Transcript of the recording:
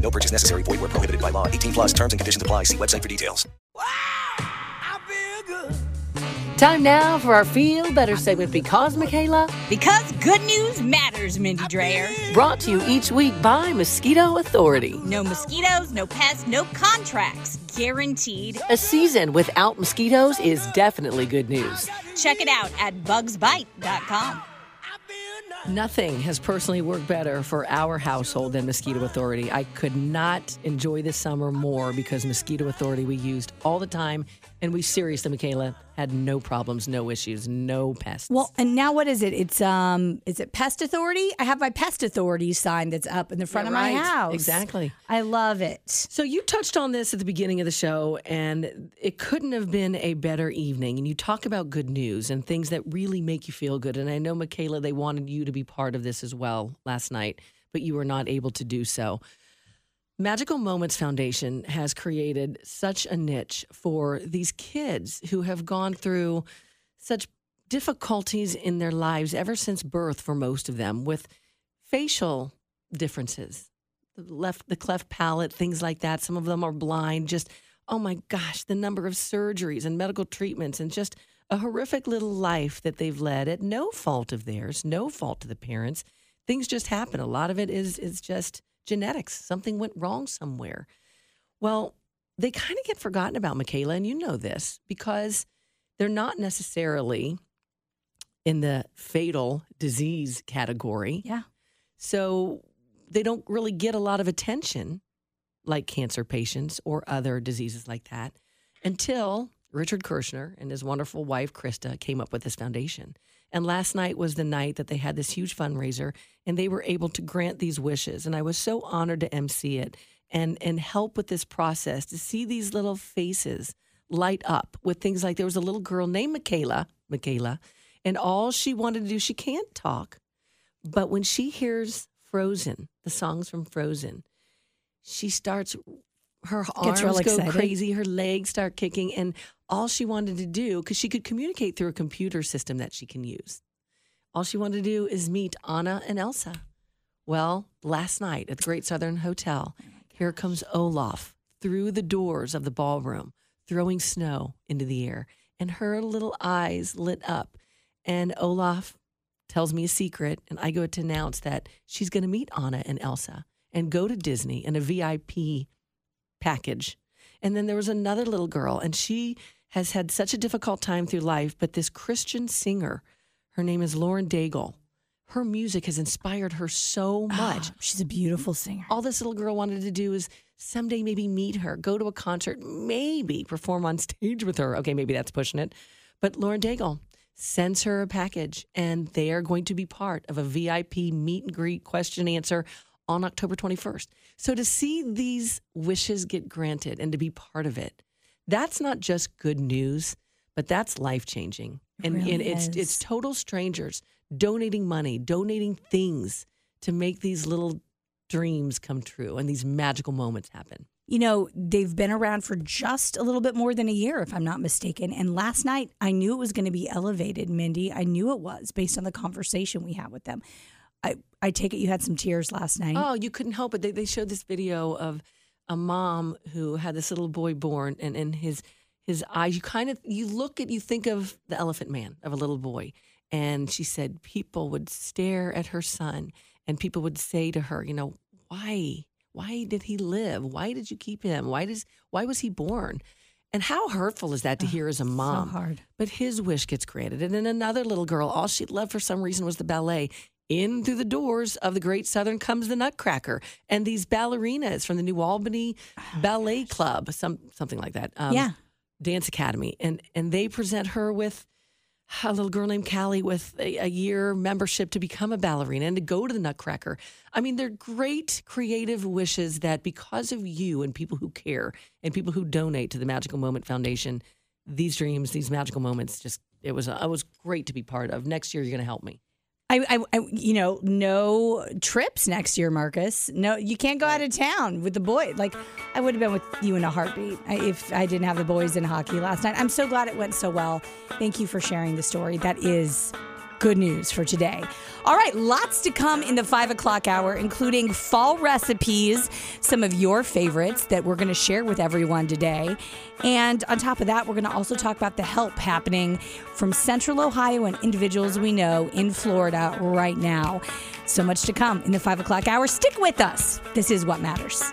No purchase necessary. Void where prohibited by law. 18 plus terms and conditions apply. See website for details. Wow, Time now for our Feel Better segment because, Michaela, Because good news matters, Mindy Dreyer. brought to you each week by Mosquito Authority. No mosquitoes, no pests, no contracts. Guaranteed. A season without mosquitoes is definitely good news. Check it out at bugsbite.com. Nothing has personally worked better for our household than Mosquito Authority. I could not enjoy this summer more because Mosquito Authority we used all the time, and we seriously, Michaela, had no problems, no issues, no pests. Well, and now what is it? It's um, is it Pest Authority? I have my Pest Authority sign that's up in the front Yeah, of my house. Exactly. I love it. So you touched on this at the beginning of the show, and it couldn't have been a better evening. And you talk about good news and things that really make you feel good. And I know, Michaela, they wanted you to be part of this as well last night, but you were not able to do so. Magical Moments Foundation has created such a niche for these kids who have gone through such difficulties in their lives ever since birth for most of them with facial differences the left the cleft palate things like that. Some of them are blind just oh my gosh the number of surgeries and medical treatments and just a horrific little life that they've led at no fault of theirs no fault to the parents. Things just happen. A lot of it is is just genetics something went wrong somewhere well they kind of get forgotten about michaela and you know this because they're not necessarily in the fatal disease category Yeah. so they don't really get a lot of attention like cancer patients or other diseases like that until Richard Kirshner and his wonderful wife Krista came up with this foundation. And last night was the night that they had this huge fundraiser and they were able to grant these wishes and I was so honored to MC it and and help with this process to see these little faces light up with things like there was a little girl named Michaela, Michaela, and all she wanted to do she can't talk, but when she hears Frozen, the songs from Frozen, she starts her arms go excited. crazy, her legs start kicking, and all she wanted to do, because she could communicate through a computer system that she can use, all she wanted to do is meet Anna and Elsa. Well, last night at the Great Southern Hotel, here comes Olaf through the doors of the ballroom, throwing snow into the air, and her little eyes lit up. And Olaf tells me a secret, and I go to announce that she's going to meet Anna and Elsa and go to Disney in a VIP package. And then there was another little girl, and she has had such a difficult time through life, but this Christian singer, her name is Lauren Daigle. Her music has inspired her so much. Ah, she's a beautiful singer. All this little girl wanted to do is someday maybe meet her, go to a concert, maybe perform on stage with her. Okay, maybe that's pushing it. But Lauren Daigle sends her a package, and they are going to be part of a VIP meet and greet question answer on October 21st. So to see these wishes get granted and to be part of it, that's not just good news, but that's life changing. And, really and it's it's total strangers donating money, donating things to make these little dreams come true and these magical moments happen. You know, they've been around for just a little bit more than a year, if I'm not mistaken. And last night, I knew it was going to be elevated, Mindy. I knew it was based on the conversation we had with them. I, I take it you had some tears last night. Oh, you couldn't help it. They, they showed this video of a mom who had this little boy born and, in his his eyes you kind of you look at you think of the elephant man of a little boy and she said people would stare at her son and people would say to her you know why why did he live why did you keep him why does why was he born and how hurtful is that to hear as a mom so hard. but his wish gets granted. And then another little girl, all she loved for some reason was the ballet. In through the doors of the Great Southern comes the Nutcracker and these ballerinas from the New Albany Ballet Club, some something like that. Um, Yeah. Dance Academy, and and they present her with a little girl named Callie with a, a year membership to become a ballerina and to go to the Nutcracker. I mean, they're great creative wishes that because of you and people who care and people who donate to the Magical Moment Foundation, these dreams, these magical moments, just it was it was great to be part of. Next year, you're going to help me. I, I, I, you know, no trips next year, Marcus. No, you can't go out of town with the boys. Like, I would have been with you in a heartbeat if I didn't have the boys in hockey last night. I'm so glad it went so well. Thank you for sharing the story. That is good news for today. All right, lots to come in the five o'clock hour, including fall recipes, some of your favorites that we're going to share with everyone today. And on top of that, we're going to also talk about the help happening from Central Ohio and individuals we know in Florida right now. So much to come in the five o'clock hour. Stick with us. This is what matters.